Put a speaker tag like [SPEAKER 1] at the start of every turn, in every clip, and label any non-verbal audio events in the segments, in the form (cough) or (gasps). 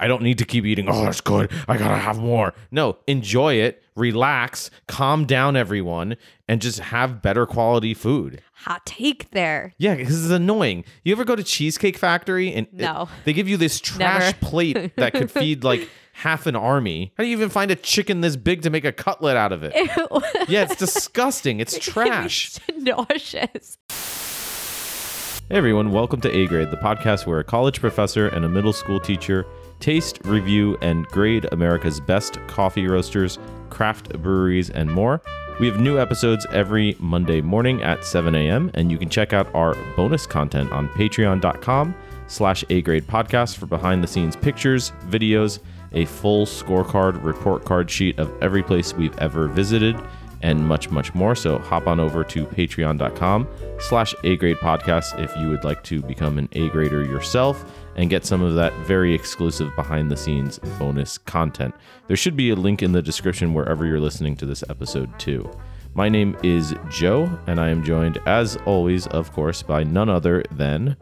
[SPEAKER 1] I don't need to keep eating. Oh, that's good. I gotta have more. No, enjoy it, relax, calm down, everyone, and just have better quality food.
[SPEAKER 2] Hot take there.
[SPEAKER 1] Yeah, because it's annoying. You ever go to Cheesecake Factory and it-
[SPEAKER 2] No.
[SPEAKER 1] they give you this trash
[SPEAKER 2] Never.
[SPEAKER 1] plate (laughs) that could feed like half an army? How do you even find a chicken this big to make a cutlet out of it? (laughs) Yeah, it's disgusting. It's trash.
[SPEAKER 2] It's (laughs) nauseous.
[SPEAKER 1] Hey everyone, welcome to A Grade, the podcast where a college professor and a middle school teacher taste, review, and grade America's best coffee roasters, craft breweries, and more. We have new episodes every Monday morning at 7 a.m., and you can check out our bonus content on patreon.com slash A Grade Podcast for behind the scenes pictures, videos, a full scorecard, report card sheet of every place we've ever visited, and much, much more. So hop on over to patreon.com slash A grade podcast if you would like to become an A grader yourself and get some of that very exclusive behind the scenes bonus content. There should be a link in the description wherever you're listening to this episode too. My name is Joe, and I am joined, as always, of course, by none other than.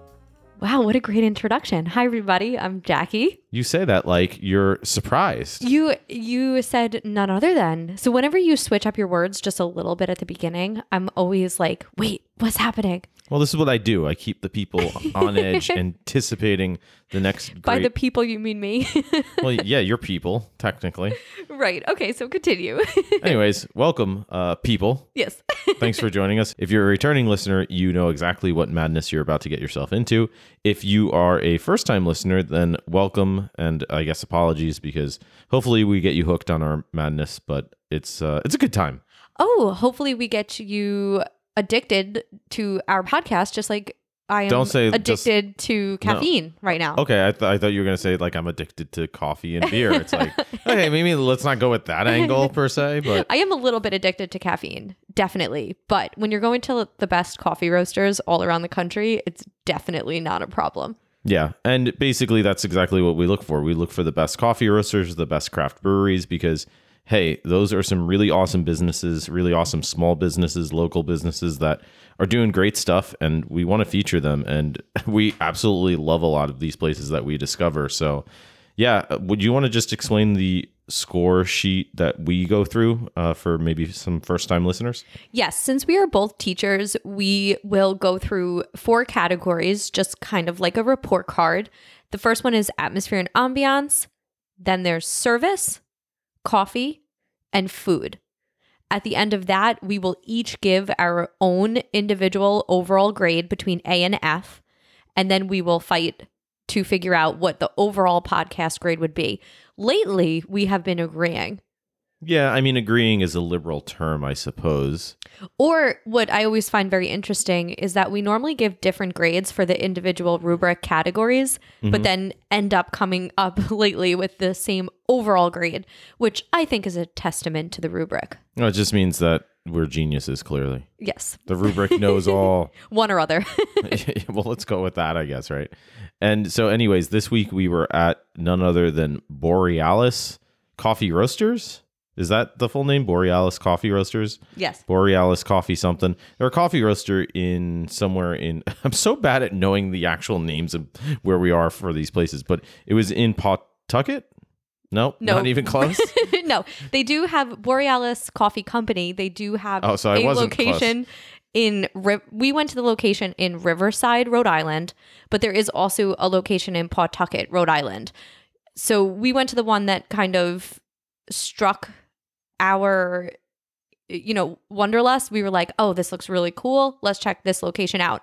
[SPEAKER 2] Wow, what a great introduction. Hi everybody, I'm Jackie.
[SPEAKER 1] You say that like you're surprised.
[SPEAKER 2] You you said none other than. So whenever you switch up your words just a little bit at the beginning, I'm always like, "Wait, what's happening?"
[SPEAKER 1] Well, this is what I do. I keep the people on (laughs) edge, anticipating the next great.
[SPEAKER 2] By the people you mean me. (laughs)
[SPEAKER 1] well, yeah, you're people (laughs) technically.
[SPEAKER 2] right. Okay, so continue.
[SPEAKER 1] Anyways, welcome, uh, people.
[SPEAKER 2] yes.
[SPEAKER 1] Thanks for joining us. If you're a returning listener, you know exactly what madness you're about to get yourself into. If you are a first time listener, then welcome and I guess apologies because hopefully we get you hooked on our madness, but it's uh, it's a good time.
[SPEAKER 2] Oh, hopefully we get you addicted to our podcast just like I am
[SPEAKER 1] Don't say just-
[SPEAKER 2] addicted to caffeine right now.
[SPEAKER 1] Okay, I, th- I thought you were gonna say like I'm addicted to coffee and beer. It's like (laughs) okay, maybe let's not go with that angle per se, but (laughs)
[SPEAKER 2] I am a little bit addicted to caffeine, definitely. But when you're going to the best coffee roasters all around the country, it's definitely not a problem.
[SPEAKER 1] Yeah, and basically that's exactly what we look for. We look for the best coffee roasters, the best craft breweries because hey, those are some really awesome businesses, really awesome small businesses, local businesses that are doing great stuff and we want to feature them and (laughs) we absolutely love a lot of these places that we discover. So, yeah, uh, would you want to just explain the score sheet that we go through uh, for maybe some first-time listeners?
[SPEAKER 2] Yes, since we are both teachers, we will go through four categories, just kind of like a report card. The first one is atmosphere and ambiance, then there's service, coffee, and food. At the end of that, we will each give our own individual overall grade between A and F, and then we will fight to figure out what the overall podcast grade would be. Lately, we have been agreeing.
[SPEAKER 1] Yeah, I mean agreeing is a liberal term, I suppose.
[SPEAKER 2] Or what I always find very interesting is that we normally give different grades for the individual rubric categories, but mm-hmm. then end up coming up (laughs) lately with the same overall grade, which I think is a testament to the rubric.
[SPEAKER 1] No, it just means that we're geniuses, clearly.
[SPEAKER 2] Yes,
[SPEAKER 1] The rubric knows (laughs) all.
[SPEAKER 2] one or other. (laughs)
[SPEAKER 1] well, let's go with that, I guess, right? And so, anyways, this week we were at none other than Borealis Coffee Roasters. Is that the full name? Borealis Coffee Roasters?
[SPEAKER 2] yes.
[SPEAKER 1] Borealis Coffee something. They're a coffee roaster in somewhere in. (laughs) I'm so bad at knowing the actual names of where we are for these places, but it was in Pawtucket.
[SPEAKER 2] No.
[SPEAKER 1] not even close. (laughs)
[SPEAKER 2] no, they do have Borealis Coffee Company. They do have
[SPEAKER 1] Oh, so I
[SPEAKER 2] a
[SPEAKER 1] wasn't close.
[SPEAKER 2] location in we went to the location in Riverside, Rhode Island, but there is also a location in Pawtucket, Rhode Island. So we went to the one that kind of struck our you know, wanderlust. We were like, "Oh, this looks really cool. Let's check this location out."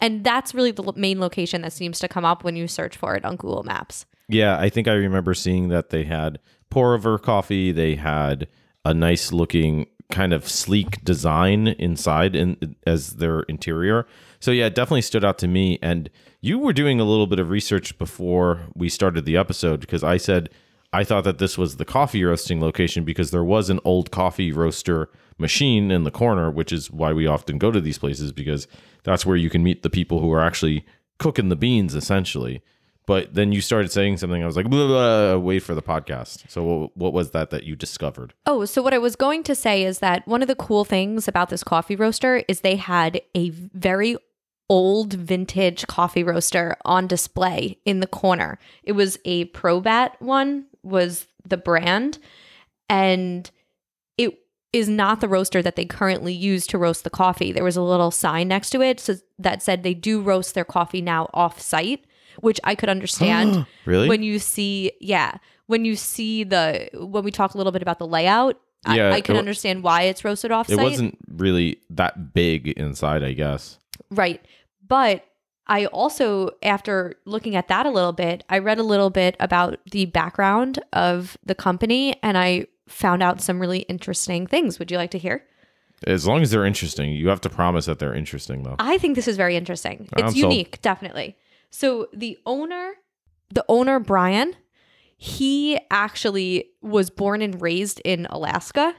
[SPEAKER 2] And that's really the main location that seems to come up when you search for it on Google Maps.
[SPEAKER 1] Yeah, I think I remember seeing that they had pour over coffee. They had a nice looking kind of sleek design inside in as their interior. So yeah, it definitely stood out to me. And you were doing a little bit of research before we started the episode because I said I thought that this was the coffee roasting location because there was an old coffee roaster machine in the corner, which is why we often go to these places because that's where you can meet the people who are actually cooking the beans essentially. But then you started saying something. I was like, blah, blah, wait for the podcast. So what, what was that that you discovered?
[SPEAKER 2] Oh, so what I was going to say is that one of the cool things about this coffee roaster is they had a very old vintage coffee roaster on display in the corner. It was a Probat one was the brand and it is not the roaster that they currently use to roast the coffee. There was a little sign next to it so that said they do roast their coffee now off site, which I could understand (gasps)
[SPEAKER 1] really?
[SPEAKER 2] when you see yeah, when you see the when we talk a little bit about the layout,
[SPEAKER 1] Yeah,
[SPEAKER 2] I, I can
[SPEAKER 1] it-
[SPEAKER 2] understand why it's roasted off
[SPEAKER 1] it wasn't really that big inside, I guess.
[SPEAKER 2] Right. But I also, after looking at that a little bit, I read a little bit about the background of the company and I found out some really interesting things. Would you like to hear?
[SPEAKER 1] As long as they're interesting, you have to promise that they're interesting, though.
[SPEAKER 2] I think this is very interesting.
[SPEAKER 1] I'm
[SPEAKER 2] It's
[SPEAKER 1] sold.
[SPEAKER 2] unique, definitely. So the owner, the owner, Brian, he actually was born and raised in Alaska.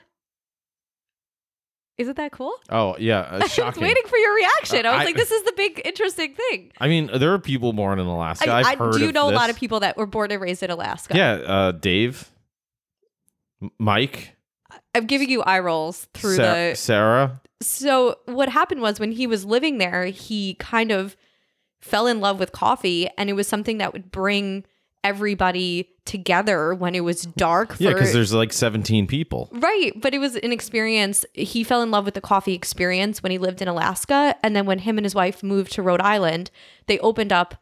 [SPEAKER 2] Isn't that cool?
[SPEAKER 1] Oh yeah, uh, (laughs)
[SPEAKER 2] I was waiting for your reaction. I was
[SPEAKER 1] I-
[SPEAKER 2] like, this is the big interesting thing.
[SPEAKER 1] I mean, there are people born in Alaska.
[SPEAKER 2] I,
[SPEAKER 1] I've
[SPEAKER 2] I do know a lot of people that were born and raised in Alaska.
[SPEAKER 1] Yeah, uh, Dave, Mike,
[SPEAKER 2] I'm giving you eye rolls through
[SPEAKER 1] Sa-
[SPEAKER 2] the.
[SPEAKER 1] Sarah.
[SPEAKER 2] So what happened was when he was living there, he kind of fell in love with coffee, and it was something that would bring everybody together when it was dark. For,
[SPEAKER 1] Yeah, because there's like 17 people.
[SPEAKER 2] Right, but it was an experience. He fell in love with the coffee experience when he lived in Alaska, and then when him and his wife moved to Rhode Island, they opened up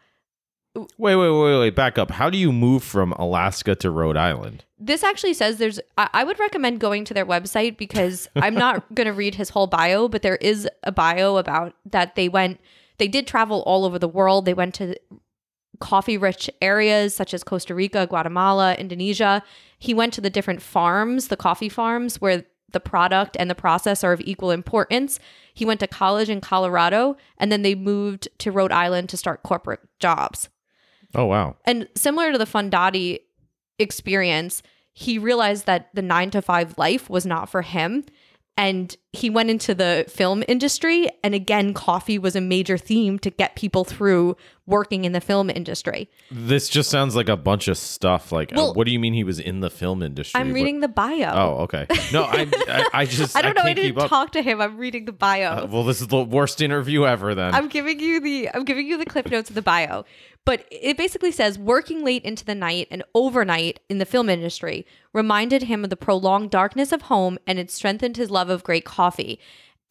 [SPEAKER 1] Wait, wait, wait, wait. Back up. How do you move from Alaska to Rhode Island?
[SPEAKER 2] This actually says there's. I, I would recommend going to their website because I'm not (laughs) going to read his whole bio, but there is a bio about that they went. They did travel all over the world. They went to coffee rich areas such as Costa Rica, Guatemala, Indonesia. He went to the different farms, the coffee farms, where the product and the process are of equal importance. He went to college in Colorado and then they moved to Rhode Island to start corporate jobs.
[SPEAKER 1] Oh, wow.
[SPEAKER 2] And similar to the Fundati experience, he realized that the nine to five life was not for him. And he went into the film industry. And again, coffee was a major theme to get people through working in the film industry.
[SPEAKER 1] This just sounds like a bunch of stuff. Like,
[SPEAKER 2] Well-
[SPEAKER 1] what do you mean he was in the film industry?
[SPEAKER 2] I'm
[SPEAKER 1] What-
[SPEAKER 2] reading the bio.
[SPEAKER 1] Oh, okay. No, I, I, I (laughs) just,
[SPEAKER 2] I don't know. I
[SPEAKER 1] keep
[SPEAKER 2] didn't talk to him. I'm reading the bio.
[SPEAKER 1] Uh, well, this is the worst interview ever. Then
[SPEAKER 2] I'm giving you the I'm giving you the clip notes of the bio. But it basically says working late into the night and overnight in the film industry reminded him of the prolonged darkness of home and it strengthened his love of great coffee.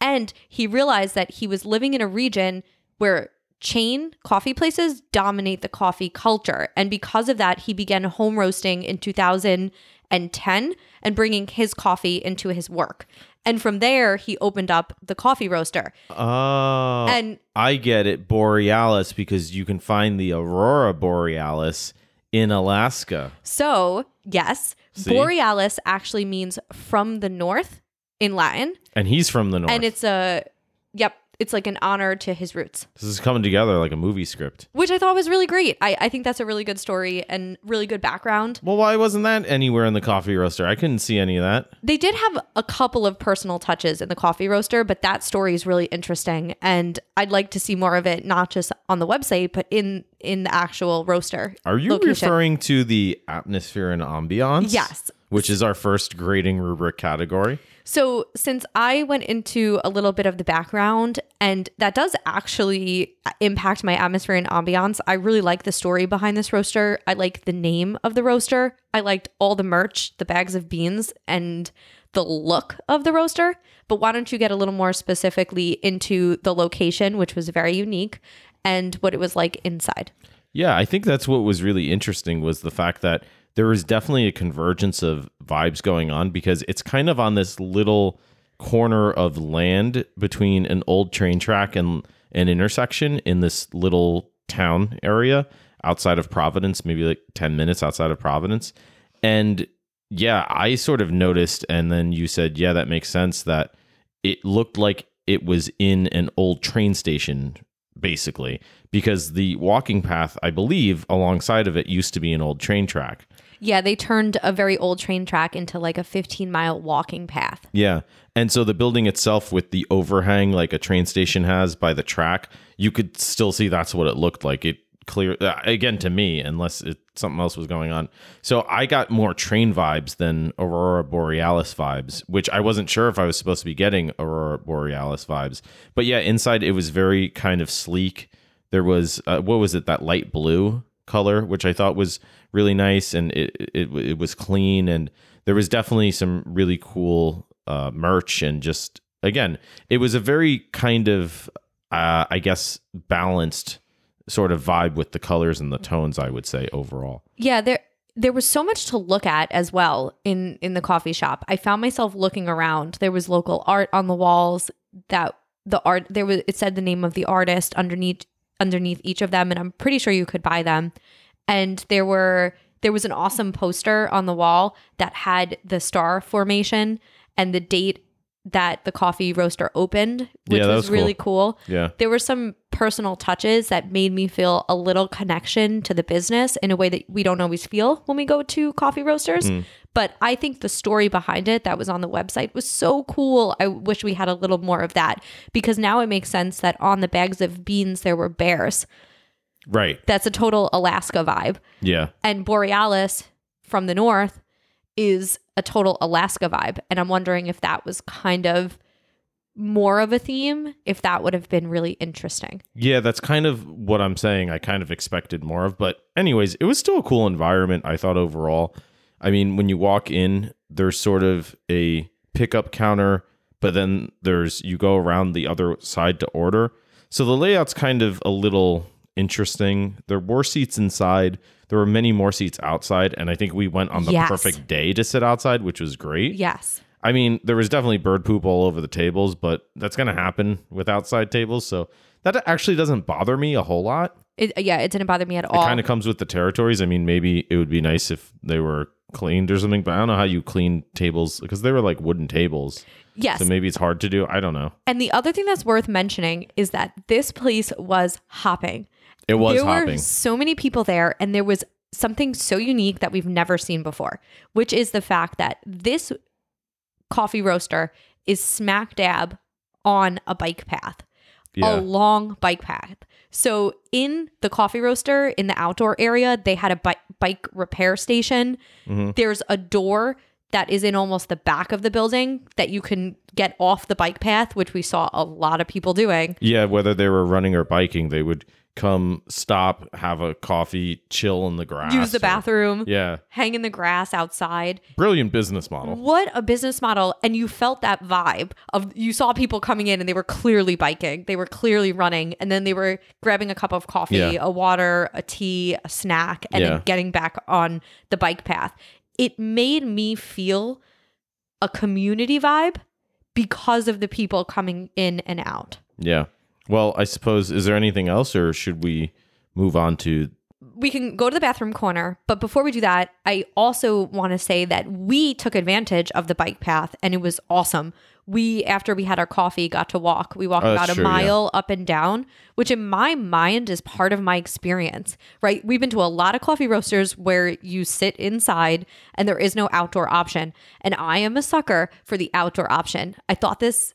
[SPEAKER 2] And he realized that he was living in a region where chain coffee places dominate the coffee culture. And because of that, he began home roasting in 2010 and bringing his coffee into his work. And from there, he opened up the coffee roaster.
[SPEAKER 1] oh,
[SPEAKER 2] And
[SPEAKER 1] I get it. Borealis because you can find the aurora borealis in Alaska.
[SPEAKER 2] So, yes,
[SPEAKER 1] See?
[SPEAKER 2] Borealis actually means from the north in Latin.
[SPEAKER 1] And he's from the north.
[SPEAKER 2] And it's a, yep, it's like an honor to his roots,
[SPEAKER 1] this is coming together like a movie script.
[SPEAKER 2] which I thought was really great. I, I think that's a really good story and really good background.
[SPEAKER 1] Well, why wasn't that anywhere in the coffee roaster? I couldn't see any of that.
[SPEAKER 2] They did have a couple of personal touches in the coffee roaster, but that story is really interesting. And I'd like to see more of it, not just on the website, but in in the actual roaster.
[SPEAKER 1] Are you
[SPEAKER 2] location.
[SPEAKER 1] referring to the atmosphere and ambiance?
[SPEAKER 2] Yes.
[SPEAKER 1] Which is our first grading rubric category.
[SPEAKER 2] So, since I went into a little bit of the background, and that does actually impact my atmosphere and ambiance, I really like the story behind this roaster. I like the name of the roaster. I liked all the merch, the bags of beans, and the look of the roaster. But why don't you get a little more specifically into the location, which was very unique, and what it was like inside?
[SPEAKER 1] Yeah, I think that's what was really interesting was the fact that there was definitely a convergence of vibes going on because it's kind of on this little corner of land between an old train track and an intersection in this little town area outside of Providence, maybe like 10 minutes outside of Providence. And yeah, I sort of noticed and then you said, "Yeah, that makes sense that it looked like it was in an old train station basically because the walking path i believe alongside of it used to be an old train track
[SPEAKER 2] Yeah, they turned a very old train track into like a 15 mile walking path.
[SPEAKER 1] yeah and so the building itself with the overhang like a train station has by the track you could still see that's what it looked like it clear uh, again to me unless it, something else was going on. So I got more train vibes than aurora borealis vibes, which I wasn't sure if I was supposed to be getting aurora borealis vibes. But yeah, inside it was very kind of sleek. There was uh, what was it that light blue color, which I thought was really nice, and it it, it was clean, and there was definitely some really cool uh, merch, and just again, it was a very kind of uh, I guess balanced sort of vibe with the colors and the tones. I would say overall.
[SPEAKER 2] Yeah, there there was so much to look at as well in in the coffee shop. I found myself looking around. There was local art on the walls that the art there was it said the name of the artist underneath underneath each of them and I'm pretty sure you could buy them. And there were there was an awesome poster on the wall that had the star formation and the date that the coffee roaster opened, which
[SPEAKER 1] Yeah,
[SPEAKER 2] was,
[SPEAKER 1] was
[SPEAKER 2] really cool.
[SPEAKER 1] Yeah.
[SPEAKER 2] There were some personal touches that made me feel a little connection to the business in a way that we don't always feel when we go to coffee roasters. Hmm. But I think the story behind it that was on the website was so cool. I wish we had a little more of that because now it makes sense that on the bags of beans there were bears.
[SPEAKER 1] Right.
[SPEAKER 2] That's a total Alaska vibe.
[SPEAKER 1] Yeah.
[SPEAKER 2] And Borealis from the north is a total Alaska vibe. And I'm wondering if that was kind of more of a theme, if that would have been really interesting.
[SPEAKER 1] Yeah, that's kind of what I'm saying. I kind of expected more of, but anyways, it was still a cool environment. I thought overall. I mean, when you walk in, there's sort of a pickup counter, but then there's you go around the other side to order. So the layout's kind of a little interesting. There were seats inside. There were many more seats outside, and I think we went on the
[SPEAKER 2] Yes.
[SPEAKER 1] perfect day to sit outside, which was great.
[SPEAKER 2] Yes.
[SPEAKER 1] I mean, there was definitely bird poop all over the tables, but that's going to happen with outside tables. So that actually doesn't bother me a whole lot.
[SPEAKER 2] It, uh, yeah, it didn't bother me at all.
[SPEAKER 1] It kind of comes with the territories. I mean, maybe it would be nice if they were cleaned or something, but I don't know how you clean tables because they were like wooden tables.
[SPEAKER 2] yes.
[SPEAKER 1] So maybe it's hard to do. I don't know.
[SPEAKER 2] and the other thing that's worth mentioning is that this place was hopping.
[SPEAKER 1] It was
[SPEAKER 2] there
[SPEAKER 1] hopping.
[SPEAKER 2] were so many people there, and there was something so unique that we've never seen before, which is the fact that this coffee roaster is smack dab on a bike path,
[SPEAKER 1] Yeah.
[SPEAKER 2] a long bike path. So in the coffee roaster in the outdoor area, they had a bike bike repair station.
[SPEAKER 1] Mm-hmm.
[SPEAKER 2] There's a door that is in almost the back of the building that you can get off the bike path, which we saw a lot of people doing.
[SPEAKER 1] Yeah, whether they were running or biking, they would come, stop, have a coffee, chill in the grass.
[SPEAKER 2] Use the
[SPEAKER 1] or-
[SPEAKER 2] bathroom,
[SPEAKER 1] Yeah.
[SPEAKER 2] hang in the grass outside.
[SPEAKER 1] Brilliant business model.
[SPEAKER 2] What a business model. And you felt that vibe of you saw people coming in and they were clearly biking. They were clearly running. And then they were grabbing a cup of coffee,
[SPEAKER 1] Yeah.
[SPEAKER 2] a water, a tea, a snack, and
[SPEAKER 1] Yeah.
[SPEAKER 2] then getting back on the bike path. It made me feel a community vibe because of the people coming in and out.
[SPEAKER 1] Yeah. Well, I suppose, is there anything else or should we move on to
[SPEAKER 2] we can go to the bathroom corner, but before we do that, I also want to say that we took advantage of the bike path and it was awesome. We, after we had our coffee, got to walk. We walked
[SPEAKER 1] Oh, that's
[SPEAKER 2] about a
[SPEAKER 1] true, yeah.
[SPEAKER 2] mile up and down, which in my mind is part of my experience, right? We've been to a lot of coffee roasters where you sit inside and there is no outdoor option. And I am a sucker for the outdoor option. I thought this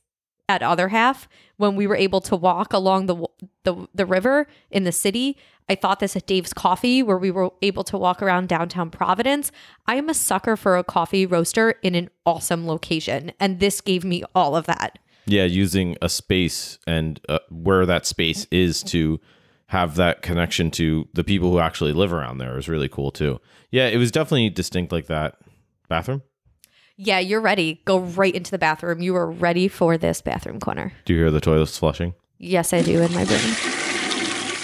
[SPEAKER 2] at other half when we were able to walk along the the, the river in the city. I thought this at Dave's Coffee where we were able to walk around downtown Providence. I am a sucker for a coffee roaster in an awesome location and this gave me all of that.
[SPEAKER 1] yeah, using a space and uh, where that space is to have that connection to the people who actually live around there is really cool too. Yeah, it was definitely distinct like that. Bathroom?
[SPEAKER 2] Yeah, you're ready. Go right into the bathroom. You are ready for this bathroom corner.
[SPEAKER 1] Do you hear the toilets flushing?
[SPEAKER 2] Yes, I do in my brain.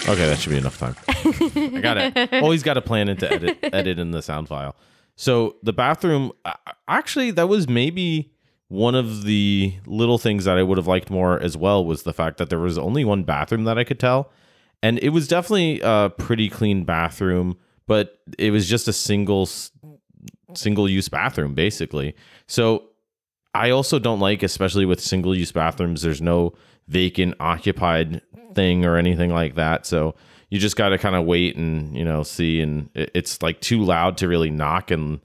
[SPEAKER 1] Okay, that should be enough time. I got it. (laughs) Always got to plan it to edit edit in the sound file. So the bathroom, actually, that was maybe one of the little things that I would have liked more as well was the fact that there was only one bathroom that I could tell, and it was definitely a pretty clean bathroom, but it was just a single single use bathroom basically. So I also don't like, especially with single use bathrooms, there's no vacant occupied thing or anything like that. So you just got to kind of wait and, you know, see. And it's like too loud to really knock. And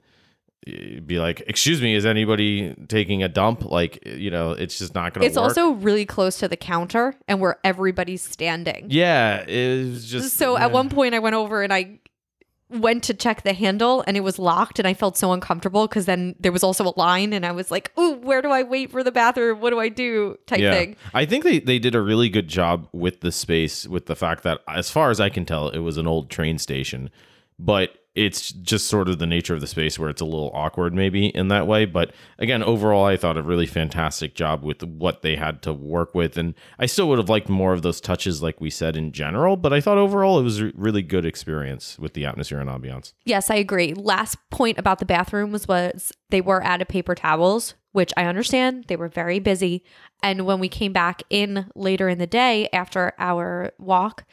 [SPEAKER 1] eh, be like, "Excuse me, is anybody taking a dump?" Like, you know, it's just not gonna. Work.
[SPEAKER 2] It's
[SPEAKER 1] work.
[SPEAKER 2] also really close to the counter and where everybody's standing.
[SPEAKER 1] yeah, it was just
[SPEAKER 2] so
[SPEAKER 1] yeah.
[SPEAKER 2] at one point I went over and I went to check the handle and it was locked and I felt so uncomfortable because then there was also a line and I was like, "Ooh, where do I wait for the bathroom? What do I do?" type thing.
[SPEAKER 1] I think they, they did a really good job with the space, with the fact that, as far as I can tell, it was an old train station, but it's just sort of the nature of the space where it's a little awkward, maybe in that way. But again, overall, I thought a really fantastic job with what they had to work with, and I still would have liked more of those touches, like we said in general. But I thought overall it was a really good experience with the atmosphere and ambiance.
[SPEAKER 2] Yes, I agree. Last point about the bathroom was was they were out of paper towels, which I understand. They were very busy. And when we came back in later in the day after our walk,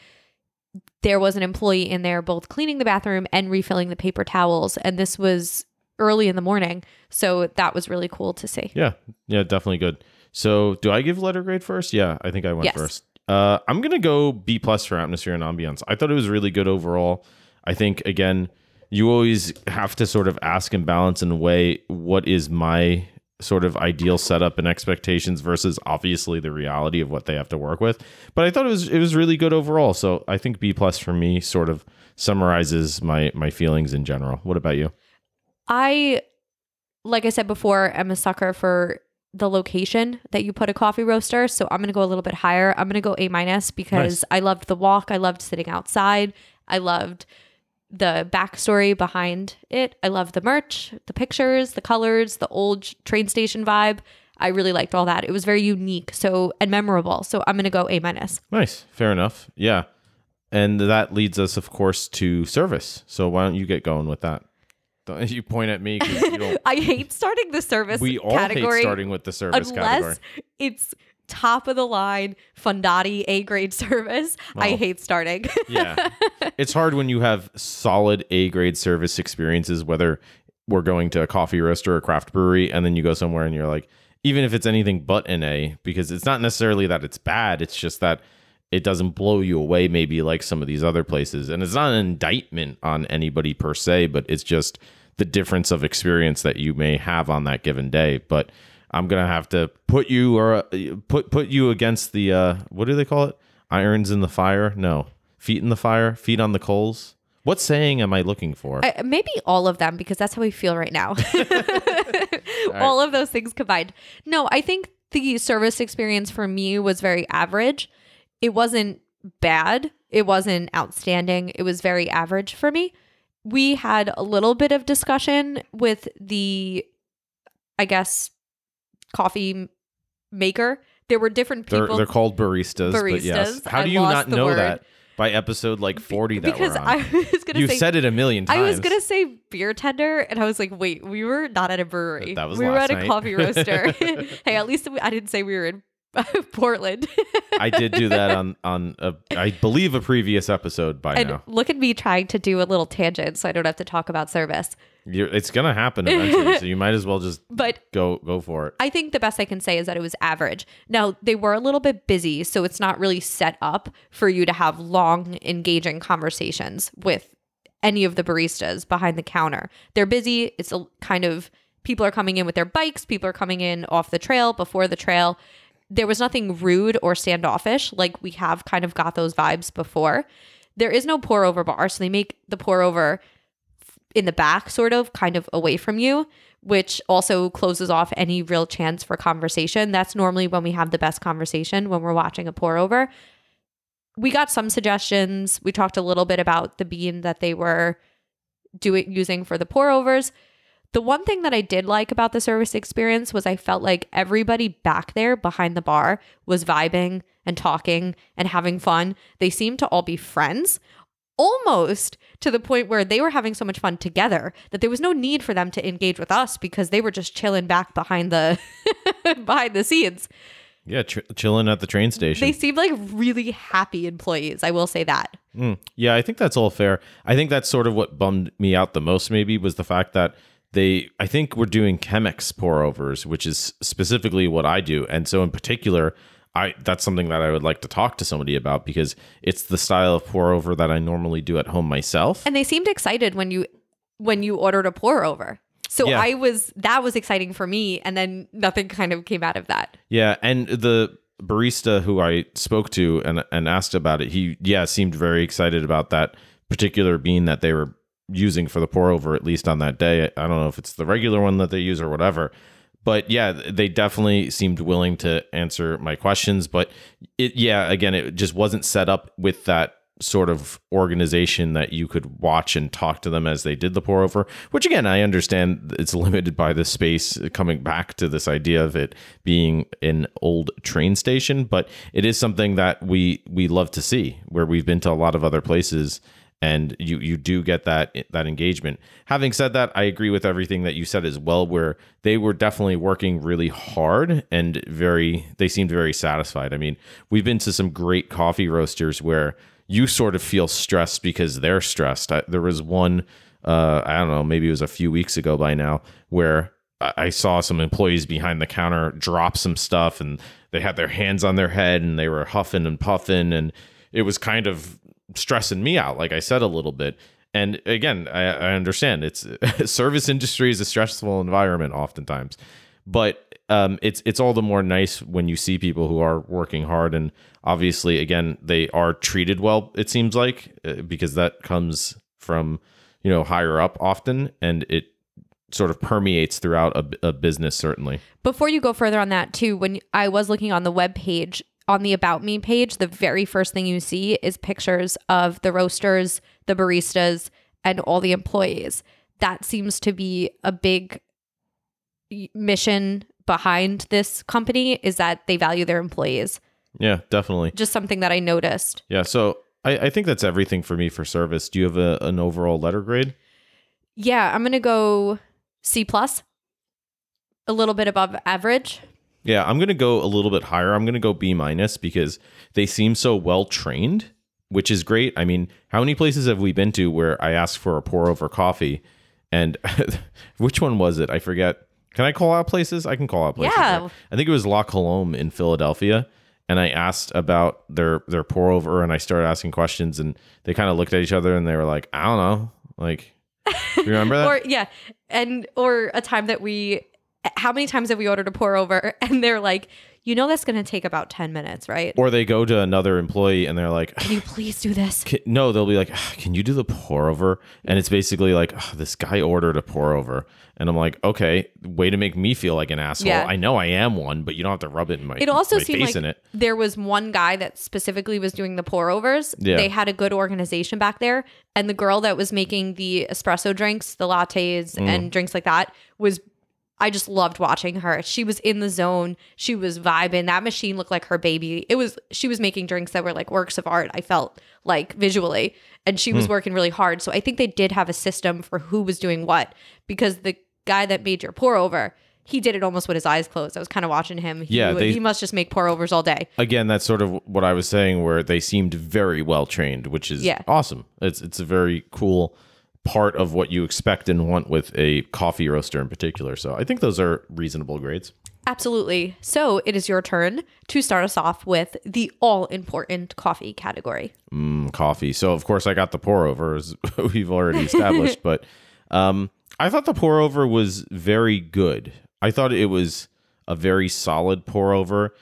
[SPEAKER 2] there was an employee in there both cleaning the bathroom and refilling the paper towels. And this was early in the morning. So that was really cool to see.
[SPEAKER 1] Yeah, yeah, definitely good. So, do I give letter grade first? Yeah, I think I went
[SPEAKER 2] Yes.
[SPEAKER 1] first. Uh, I'm gonna go B plus for atmosphere and ambiance. I thought it was really good overall. I think again, you always have to sort of ask and balance and weigh what is my sort of ideal setup and expectations versus obviously the reality of what they have to work with. But I thought it was it was really good overall. So I think B plus for me sort of summarizes my my feelings in general. What about you?
[SPEAKER 2] I, like I said before, I'm a sucker for the location that you put a coffee roaster. So I'm going to go a little bit higher. I'm going to go A minus because I loved the walk. I loved sitting outside. I loved the backstory behind it. I love the merch, the pictures, the colors, the old train station vibe. I really liked all that. It was very unique, so and memorable. So I'm going to go A minus.
[SPEAKER 1] Nice. Fair enough. Yeah. And that leads us, of course, to service. So why don't you get going with that? Don't you point at me? you (laughs) don't.
[SPEAKER 2] I hate starting the service
[SPEAKER 1] we all
[SPEAKER 2] category.
[SPEAKER 1] hate starting with the service
[SPEAKER 2] unless
[SPEAKER 1] category.
[SPEAKER 2] it's top of the line Fundati A grade (laughs) service. I hate starting. (laughs)
[SPEAKER 1] Yeah. it's hard when you have solid A grade service experiences, whether we're going to a coffee roaster or a craft brewery, and then you go somewhere and you're like, even if it's anything but an A, because it's not necessarily that it's bad, it's just that it doesn't blow you away, maybe like some of these other places. And it's not an indictment on anybody per se, but it's just the difference of experience that you may have on that given day. But I'm gonna have to put you or uh, put put you against the uh, what do they call it? Irons in the fire? No, feet in the fire, feet on the coals. What saying am I looking for?
[SPEAKER 2] I, maybe all of them because that's how we feel right now. (laughs) all of those things combined. No, I think the service experience for me was very average. It wasn't bad. It wasn't outstanding. It was very average for me. We had a little bit of discussion with the, I guess, coffee maker. There were different
[SPEAKER 1] they're
[SPEAKER 2] people
[SPEAKER 1] they're called baristas, but yes.
[SPEAKER 2] Baristas.
[SPEAKER 1] How
[SPEAKER 2] I
[SPEAKER 1] do you not know
[SPEAKER 2] word.
[SPEAKER 1] that by episode like 40 that
[SPEAKER 2] because
[SPEAKER 1] we're on?
[SPEAKER 2] I (laughs) was gonna
[SPEAKER 1] you
[SPEAKER 2] say
[SPEAKER 1] said it a million times.
[SPEAKER 2] I was gonna say beer tender, and I was like, "Wait, we were not at a brewery.
[SPEAKER 1] That was
[SPEAKER 2] we were at a coffee roaster. (laughs) (laughs) hey, at least I didn't say we were in (laughs) Portland.
[SPEAKER 1] I did do that on on a, I believe a previous episode by
[SPEAKER 2] and
[SPEAKER 1] now.
[SPEAKER 2] look at me trying to do a little tangent, so I don't have to talk about service.
[SPEAKER 1] You're, it's gonna happen eventually, so you might as well just (laughs)
[SPEAKER 2] But
[SPEAKER 1] go go for it.
[SPEAKER 2] I think the best I can say is that it was average. Now, they were a little bit busy, so it's not really set up for you to have long, engaging conversations with any of the baristas behind the counter. They're busy. It's a kind of people are coming in with their bikes, people are coming in off the trail, before the trail. There was nothing rude or standoffish. Like we have kind of got those vibes before. There is no pour over bar, so they make the pour over in the back, sort of, kind of away from you, which also closes off any real chance for conversation. That's normally when we have the best conversation when we're watching a pour over. We got some suggestions. We talked a little bit about the bean that they were doing using for the pour overs. The one thing that I did like about the service experience was I felt like everybody back there behind the bar was vibing and talking and having fun. They seemed to all be friends, almost to the point where they were having so much fun together that there was no need for them to engage with us because they were just chilling back behind the (laughs) behind the scenes.
[SPEAKER 1] Yeah, ch- chilling at the train station.
[SPEAKER 2] They seemed like really happy employees. I will say that.
[SPEAKER 1] Mm. Yeah, I think that's all fair. I think that's sort of what bummed me out the most, maybe, was the fact that they, I think we're doing Chemex pour overs, which is specifically what I do. And so, in particular, I that's something that I would like to talk to somebody about because it's the style of pour over that I normally do at home myself.
[SPEAKER 2] And they seemed excited when you when you ordered a pour over. So
[SPEAKER 1] Yeah.
[SPEAKER 2] I was that was exciting for me, and then nothing kind of came out of that.
[SPEAKER 1] Yeah, and the barista who I spoke to and and asked about it, he yeah seemed very excited about that particular bean that they were using for the pour over at least on that day. I don't know if it's the regular one that they use or whatever. But yeah, they definitely seemed willing to answer my questions, but it yeah, again, it just wasn't set up with that sort of organization that you could watch and talk to them as they did the pour over which again i understand it's (laughs) limited by the space coming back to this idea of it being an old train station but it is something that we we love to see where we've been to a lot of other places and you you do get that that engagement. Having said that, I agree with everything that you said as well. Where they were definitely working really hard and very, they seemed very satisfied. I mean, we've been to some great coffee roasters where you sort of feel stressed because they're stressed. I, there was one, uh, I don't know, maybe it was a few weeks ago by now, where I I saw some employees behind the counter drop some stuff and they had their hands on their head and they were huffing and puffing and it was kind of stressing me out like i said a little bit. And again i, I understand it's (laughs) service industry is a stressful environment oftentimes but um, it's it's all the more nice when you see people who are working hard and obviously again they are treated well it seems like uh, because that comes from you know higher up often and it sort of permeates throughout a, a business certainly.
[SPEAKER 2] Before you go further on that, too, when I was looking on the web page, on the About Me page, the very first thing you see is pictures of the roasters, the baristas, and all the employees. That seems to be a big mission behind this company is that they value their employees.
[SPEAKER 1] yeah definitely
[SPEAKER 2] Just something that I noticed.
[SPEAKER 1] yeah so I, I think that's everything for me for service do you have a, an overall letter grade
[SPEAKER 2] Yeah, I'm gonna go C plus, a little bit above average.
[SPEAKER 1] Yeah, I'm gonna go a little bit higher. I'm gonna go B minus because they seem so well trained, which is great. I mean, how many places have we been to where I asked for a pour over coffee, and (laughs) which one was it? I forget. Can I call out places? I can call out places.
[SPEAKER 2] Yeah.
[SPEAKER 1] right? I think it was La Colombe in Philadelphia, and I asked about their their pour over, and I started asking questions, and they kind of looked at each other, and they were like, "I don't know," like. You remember that? (laughs)
[SPEAKER 2] or yeah and or a time that we how many times have we ordered a pour over (laughs) and they're like you know that's going to take about 10 minutes right
[SPEAKER 1] or they go to another employee and they're like,
[SPEAKER 2] can you please do this
[SPEAKER 1] Can, no, they'll be like, "Ah, "Can you do the pour over?" And it's basically like, "Ah, "This guy ordered a pour over," and I'm like, "Okay, way to make me feel like an asshole."
[SPEAKER 2] Yeah.
[SPEAKER 1] I know I am one, but you don't have to rub it in my.
[SPEAKER 2] it also
[SPEAKER 1] my
[SPEAKER 2] seemed
[SPEAKER 1] face
[SPEAKER 2] like
[SPEAKER 1] in it.
[SPEAKER 2] there was one guy that specifically was doing the pour overs
[SPEAKER 1] Yeah.
[SPEAKER 2] they had a good organization back there and the girl that was making the espresso drinks the lattes
[SPEAKER 1] Mm.
[SPEAKER 2] and drinks like that was I just loved watching her. She was in the zone. She was vibing. That machine looked like her baby. It was she was making drinks that were like works of art. I felt like visually, and she
[SPEAKER 1] Hmm.
[SPEAKER 2] was working really hard. So I think they did have a system for who was doing what because the guy that made your pour over, he did it almost with his eyes closed. I was kind of watching him. He,
[SPEAKER 1] Yeah, they-
[SPEAKER 2] he must just make pour overs all day.
[SPEAKER 1] Again, that's sort of what I was saying, where they seemed very well trained, which is
[SPEAKER 2] Yeah.
[SPEAKER 1] awesome. It's it's a very cool part of what you expect and want with a coffee roaster in particular. So I think those are reasonable grades.
[SPEAKER 2] Absolutely. So it is your turn to start us off with the all important coffee category.
[SPEAKER 1] Mm, coffee. So of course I got the pour over as (laughs) we've already established, (laughs) but um, I thought the pour over was very good. I thought it was a very solid pour over.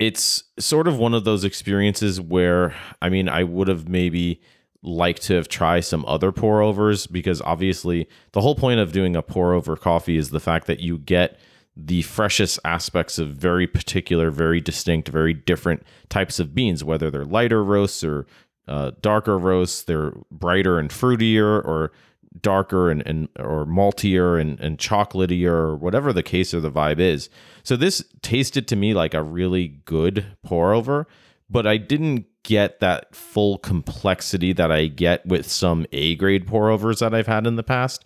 [SPEAKER 1] It's sort of one of those experiences where I mean I would have maybe liked to have tried some other pour overs because obviously the whole point of doing a pour over coffee is the fact that you get the freshest aspects of very particular, very distinct, very different types of beans, whether they're lighter roasts or uh, darker roasts, they're brighter and fruitier or darker and, and or maltier and, and chocolatier or whatever the case or the vibe is. So this tasted to me like a really good pour over, but I didn't get that full complexity that I get with some A grade pour overs that I've had in the past.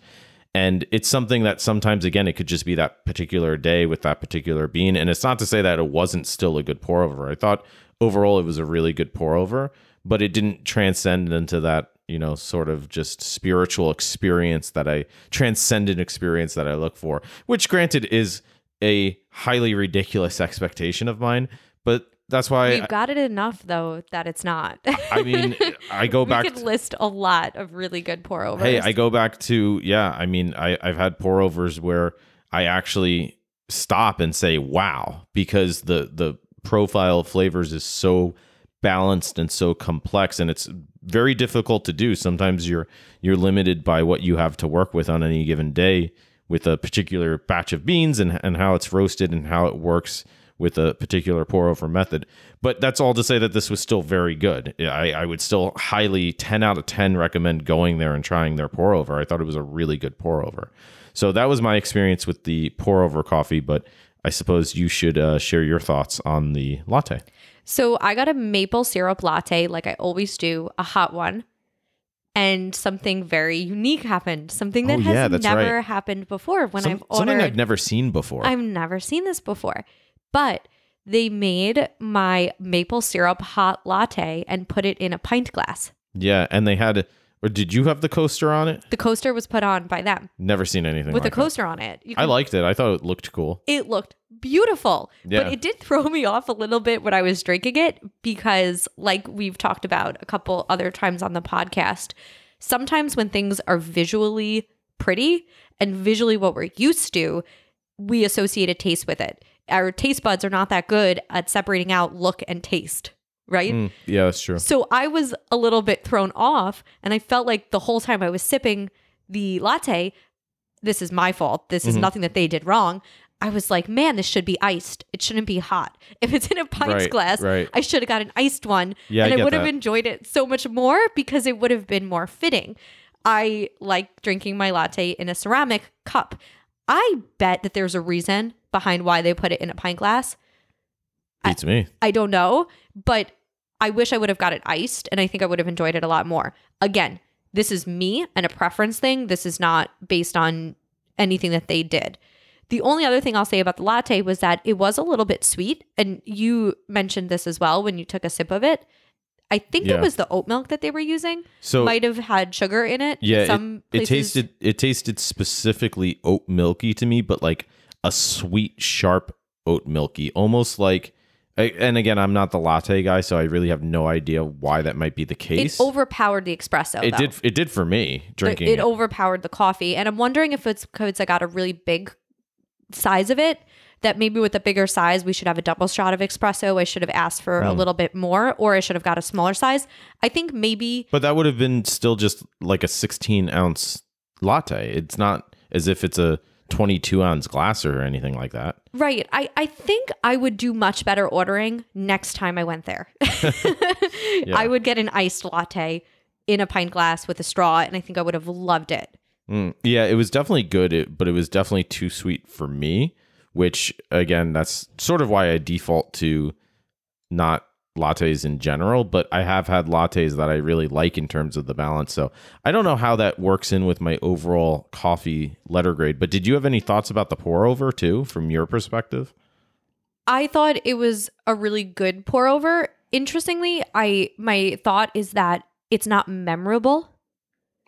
[SPEAKER 1] And it's something that sometimes, again, it could just be that particular day with that particular bean. And it's not to say that it wasn't still a good pour over. I thought overall it was a really good pour over, but it didn't transcend into that, you know, sort of just spiritual experience that I, transcendent experience that I look for, which granted is a highly ridiculous expectation of mine. That's why
[SPEAKER 2] We've got it enough though that it's not.
[SPEAKER 1] I (laughs) mean, I go back.
[SPEAKER 2] we could
[SPEAKER 1] to-
[SPEAKER 2] list a lot of really good pour overs.
[SPEAKER 1] Hey, I go back to yeah. I mean, I I've had pour overs where I actually stop and say wow because the the profile of flavors is so balanced and so complex and it's very difficult to do. Sometimes you're you're limited by what you have to work with on any given day with a particular batch of beans and and how it's roasted and how it works with a particular pour over method. But that's all to say that this was still very good. I, I would still highly 10 out of 10 recommend going there and trying their pour over. I thought it was a really good pour over. So that was my experience with the pour over coffee. But I suppose you should uh, share your thoughts on the latte.
[SPEAKER 2] So I got a maple syrup latte, like I always do, a hot one. And something very unique happened. Something that
[SPEAKER 1] Oh,
[SPEAKER 2] has
[SPEAKER 1] yeah, that's
[SPEAKER 2] never
[SPEAKER 1] right.
[SPEAKER 2] happened before when
[SPEAKER 1] Some-
[SPEAKER 2] I've ordered.
[SPEAKER 1] something I've never seen before.
[SPEAKER 2] I've never seen this before. But they made my maple syrup hot latte and put it in a pint glass.
[SPEAKER 1] yeah. And they had, or did you have the coaster on it?
[SPEAKER 2] The coaster was put on by them
[SPEAKER 1] Never seen anything
[SPEAKER 2] with
[SPEAKER 1] like
[SPEAKER 2] a coaster on it.
[SPEAKER 1] That. I liked it. I thought it looked cool.
[SPEAKER 2] it looked beautiful.
[SPEAKER 1] Yeah.
[SPEAKER 2] But it did throw me off a little bit when I was drinking it because, like we've talked about a couple other times on the podcast, sometimes when things are visually pretty and visually what we're used to, we associate a taste with it. Our taste buds are not that good at separating out look and taste, right?
[SPEAKER 1] Mm, yeah, that's true.
[SPEAKER 2] So I was a little bit thrown off, and I felt like the whole time I was sipping the latte, this is my fault. This is
[SPEAKER 1] Mhm.
[SPEAKER 2] nothing that they did wrong. I was like, man, this should be iced. It shouldn't be hot. (laughs) If it's in a pint
[SPEAKER 1] Right,
[SPEAKER 2] glass,
[SPEAKER 1] right.
[SPEAKER 2] I should have got an iced one.
[SPEAKER 1] Yeah,
[SPEAKER 2] and I
[SPEAKER 1] get
[SPEAKER 2] would have enjoyed it so much more because it would have been more fitting. I like drinking my latte in a ceramic cup. I bet that there's a reason behind why they put it in a pint glass. I-
[SPEAKER 1] Beats me.
[SPEAKER 2] I don't know, but I wish I would have got it iced and I think I would have enjoyed it a lot more. Again, this is me and a preference thing. This is not based on anything that they did. The only other thing I'll say about the latte was that it was a little bit sweet. And you mentioned this as well when you took a sip of it. I think
[SPEAKER 1] Yeah.
[SPEAKER 2] it was the oat milk that they were using.
[SPEAKER 1] So
[SPEAKER 2] Might have had sugar in it.
[SPEAKER 1] Yeah,
[SPEAKER 2] Some
[SPEAKER 1] it, it tasted it tasted specifically oat milky to me, but like a sweet, sharp oat milky, almost like. And again, I'm not the latte guy, so I really have no idea why that might be the case.
[SPEAKER 2] It overpowered the espresso.
[SPEAKER 1] It
[SPEAKER 2] though.
[SPEAKER 1] did. It did for me drinking.
[SPEAKER 2] it,
[SPEAKER 1] it.
[SPEAKER 2] overpowered the coffee and i'm wondering if it's because i got a really big size of it that maybe with a bigger size we should have a double shot of espresso i should have asked for a
[SPEAKER 1] Mm.
[SPEAKER 2] little bit more or i should have got a smaller size i think maybe
[SPEAKER 1] but that would have been still just like a 16 ounce latte. It's not as if it's a 22 ounce glass or anything like that.
[SPEAKER 2] right i i think i would do much better ordering next time i went there (laughs) i would get an iced latte in a pint glass with a straw and i think i would have loved it
[SPEAKER 1] Mm, yeah, it was definitely good, it, but it was definitely too sweet for me. Which again, that's sort of why I default to not lattes in general. But I have had lattes that I really like in terms of the balance. So I don't know how that works in with my overall coffee letter grade. But did you have any thoughts about the pour over too, from your perspective?
[SPEAKER 2] I thought it was a really good pour over. Interestingly, I my thought is that it's not memorable.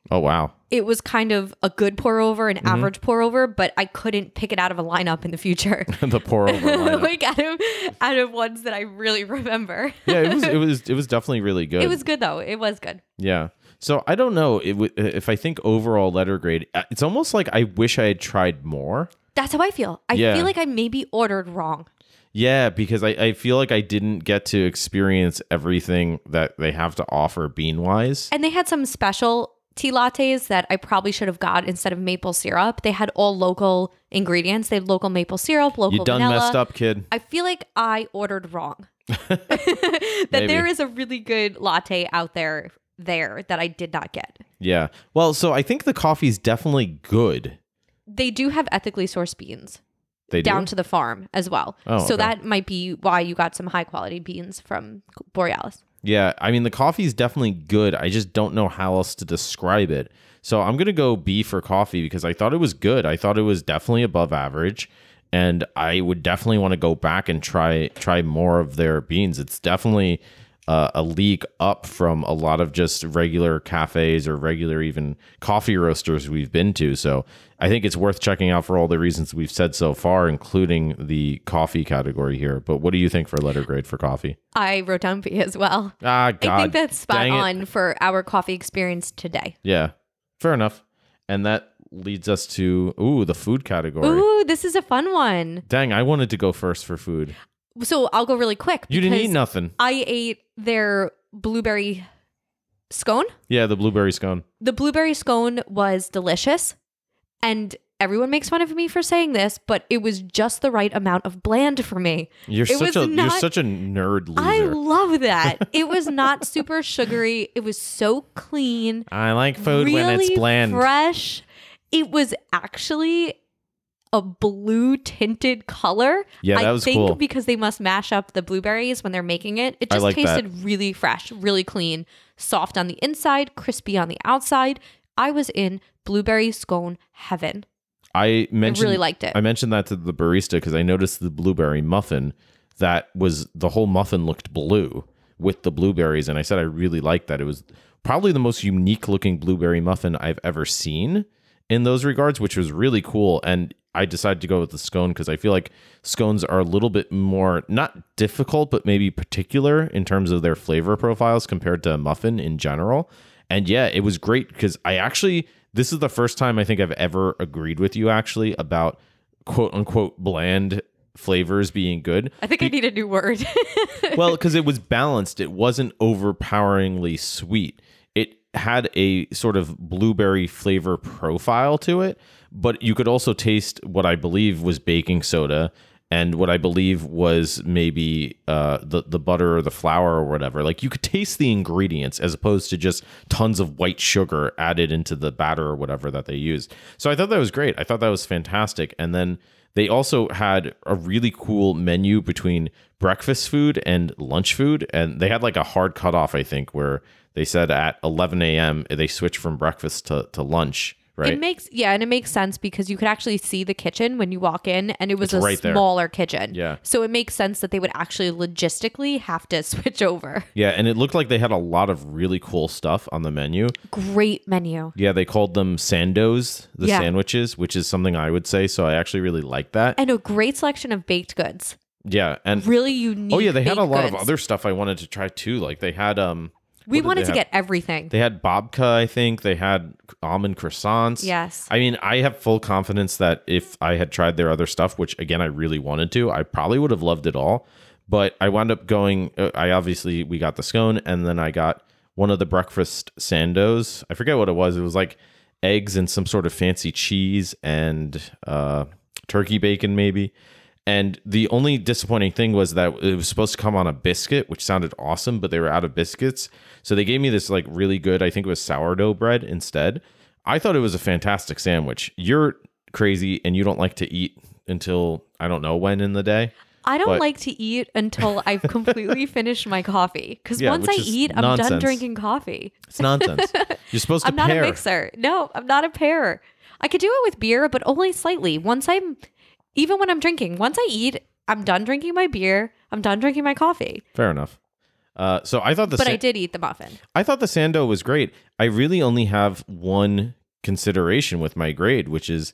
[SPEAKER 1] Oh wow,
[SPEAKER 2] It was kind of a good pour over, an average pour over, but I couldn't pick it out of a lineup in the future. (laughs)
[SPEAKER 1] the pour over (laughs)
[SPEAKER 2] like out of out of ones that I really (laughs) remember.
[SPEAKER 1] yeah, it was it was it was definitely really good.
[SPEAKER 2] It was good though. It was good.
[SPEAKER 1] Yeah. So I don't know if I think overall letter grade, uh, it's almost like I wish I had tried more.
[SPEAKER 2] That's how I feel. I
[SPEAKER 1] Yeah.
[SPEAKER 2] feel like I maybe ordered wrong.
[SPEAKER 1] Yeah, because I, I feel like I didn't get to experience everything that they have to offer bean wise.
[SPEAKER 2] And they had some special tea lattes that I probably should have got instead of maple syrup. They had all local ingredients. They had local maple syrup, local
[SPEAKER 1] You done
[SPEAKER 2] vanilla.
[SPEAKER 1] messed up, kid.
[SPEAKER 2] I feel like I ordered wrong. (laughs) (laughs) that
[SPEAKER 1] Maybe.
[SPEAKER 2] there is a really good latte out there there that I did not get.
[SPEAKER 1] Yeah. Well, so I think the coffee's definitely good.
[SPEAKER 2] They do have ethically sourced beans
[SPEAKER 1] They
[SPEAKER 2] down
[SPEAKER 1] do.
[SPEAKER 2] to the farm as well.
[SPEAKER 1] Oh,
[SPEAKER 2] so
[SPEAKER 1] okay.
[SPEAKER 2] that might be why you got some high quality beans from Borealis.
[SPEAKER 1] Yeah, I mean the coffee is definitely good. I just don't know how else to describe it. So I'm gonna go B for coffee because I thought it was good. I thought it was definitely above average, and I would definitely want to go back and try try more of their beans. It's definitely uh, a league up from a lot of just regular cafes or regular even coffee roasters we've been to. So I think it's worth checking out for all the reasons we've said so far, including the coffee category here. But what do you think for letter grade for coffee?
[SPEAKER 2] I wrote down B as well.
[SPEAKER 1] Ah, God.
[SPEAKER 2] I think that's spot on for our coffee experience today.
[SPEAKER 1] Yeah, fair enough. And that leads us to ooh the food category.
[SPEAKER 2] Ooh, this is a fun one.
[SPEAKER 1] Dang, I wanted to go first for food.
[SPEAKER 2] So I'll go really quick.
[SPEAKER 1] You didn't eat nothing.
[SPEAKER 2] I ate their blueberry scone.
[SPEAKER 1] Yeah, the blueberry scone.
[SPEAKER 2] The blueberry scone was delicious. And everyone makes fun of me for saying this, but it was just the right amount of bland for me.
[SPEAKER 1] You're
[SPEAKER 2] It
[SPEAKER 1] such a you're such a nerd loser.
[SPEAKER 2] I love that. (laughs) it was not super sugary. It was so clean.
[SPEAKER 1] I like food when it's bland.
[SPEAKER 2] Fresh. It was actually a blue tinted color.
[SPEAKER 1] Yeah, that
[SPEAKER 2] I
[SPEAKER 1] was
[SPEAKER 2] think
[SPEAKER 1] cool.
[SPEAKER 2] because they must mash up the blueberries when they're making it. It just
[SPEAKER 1] like that.
[SPEAKER 2] tasted really fresh, really clean, soft on the inside, crispy on the outside. I was in blueberry scone heaven.
[SPEAKER 1] I mentioned
[SPEAKER 2] I really liked it.
[SPEAKER 1] I mentioned that to the barista because I noticed the blueberry muffin that was the whole muffin looked blue with the blueberries, and I said I really liked that. It was probably the most unique looking blueberry muffin I've ever seen in those regards, which was really cool. And I decided to go with the scone because I feel like scones are a little bit more not difficult, but maybe particular in terms of their flavor profiles compared to a muffin in general. And yeah, it was great because I actually this is the first time I think I've ever agreed with you actually about quote unquote bland flavors being good.
[SPEAKER 2] I think I need a new word. (laughs)
[SPEAKER 1] Well, because it was balanced, it wasn't overpoweringly sweet. It had a sort of blueberry flavor profile to it, but you could also taste what I believe was baking soda and what I believe was maybe uh, the the butter or the flour or whatever. Like you could taste the ingredients as opposed to just tons of white sugar added into the batter or whatever that they used. So I thought that was great. I thought that was fantastic. And then they also had a really cool menu between breakfast food and lunch food, and they had like a hard cutoff, I think, where they said at 11 a.m. they switched from breakfast to, to lunch. Right.
[SPEAKER 2] It makes yeah, and it makes sense because you could actually see the kitchen when you walk in, and it was
[SPEAKER 1] It's
[SPEAKER 2] a
[SPEAKER 1] right there.
[SPEAKER 2] smaller kitchen.
[SPEAKER 1] Yeah.
[SPEAKER 2] so it makes sense that they would actually logistically have to (laughs) switch over.
[SPEAKER 1] yeah, and it looked like they had a lot of really cool stuff on the menu.
[SPEAKER 2] Great menu.
[SPEAKER 1] Yeah, they called them sandos, the
[SPEAKER 2] Yeah.
[SPEAKER 1] sandwiches, which is something I would say. So I actually really like that.
[SPEAKER 2] and a great selection of baked goods.
[SPEAKER 1] yeah, and
[SPEAKER 2] Really unique.
[SPEAKER 1] oh yeah, they had a
[SPEAKER 2] baked
[SPEAKER 1] lot of
[SPEAKER 2] goods.
[SPEAKER 1] other stuff I wanted to try too. Like they had um,
[SPEAKER 2] We wanted to
[SPEAKER 1] have?
[SPEAKER 2] get everything.
[SPEAKER 1] They had babka, I think. They had almond croissants.
[SPEAKER 2] Yes.
[SPEAKER 1] I mean, I have full confidence that if I had tried their other stuff, which again I really wanted to, I probably would have loved it all. But I wound up going. uh, I obviously we got the scone, and then I got one of the breakfast sandos. I forget what it was. It was like eggs and some sort of fancy cheese and uh, turkey bacon, maybe. And the only disappointing thing was that it was supposed to come on a biscuit, which sounded awesome, but they were out of biscuits. So they gave me this like really good, I think it was sourdough bread instead. I thought it was a fantastic sandwich. You're crazy and you don't like to eat until I don't know when in the day.
[SPEAKER 2] I don't
[SPEAKER 1] but-
[SPEAKER 2] like to eat until I've completely (laughs) finished my coffee. Because
[SPEAKER 1] Yeah,
[SPEAKER 2] once I eat, I'm
[SPEAKER 1] nonsense.
[SPEAKER 2] done drinking coffee.
[SPEAKER 1] It's nonsense. (laughs) You're supposed to
[SPEAKER 2] I'm not
[SPEAKER 1] pair.
[SPEAKER 2] a mixer. No, I'm not a pair. I could do it with beer, but only slightly. Once I'm, even when I'm drinking, once I eat, I'm done drinking my beer. I'm done drinking my coffee.
[SPEAKER 1] Fair enough. Uh, so I thought the
[SPEAKER 2] But
[SPEAKER 1] sa-
[SPEAKER 2] I did eat the muffin.
[SPEAKER 1] I thought the Sando was great. I really only have one consideration with my grade, which is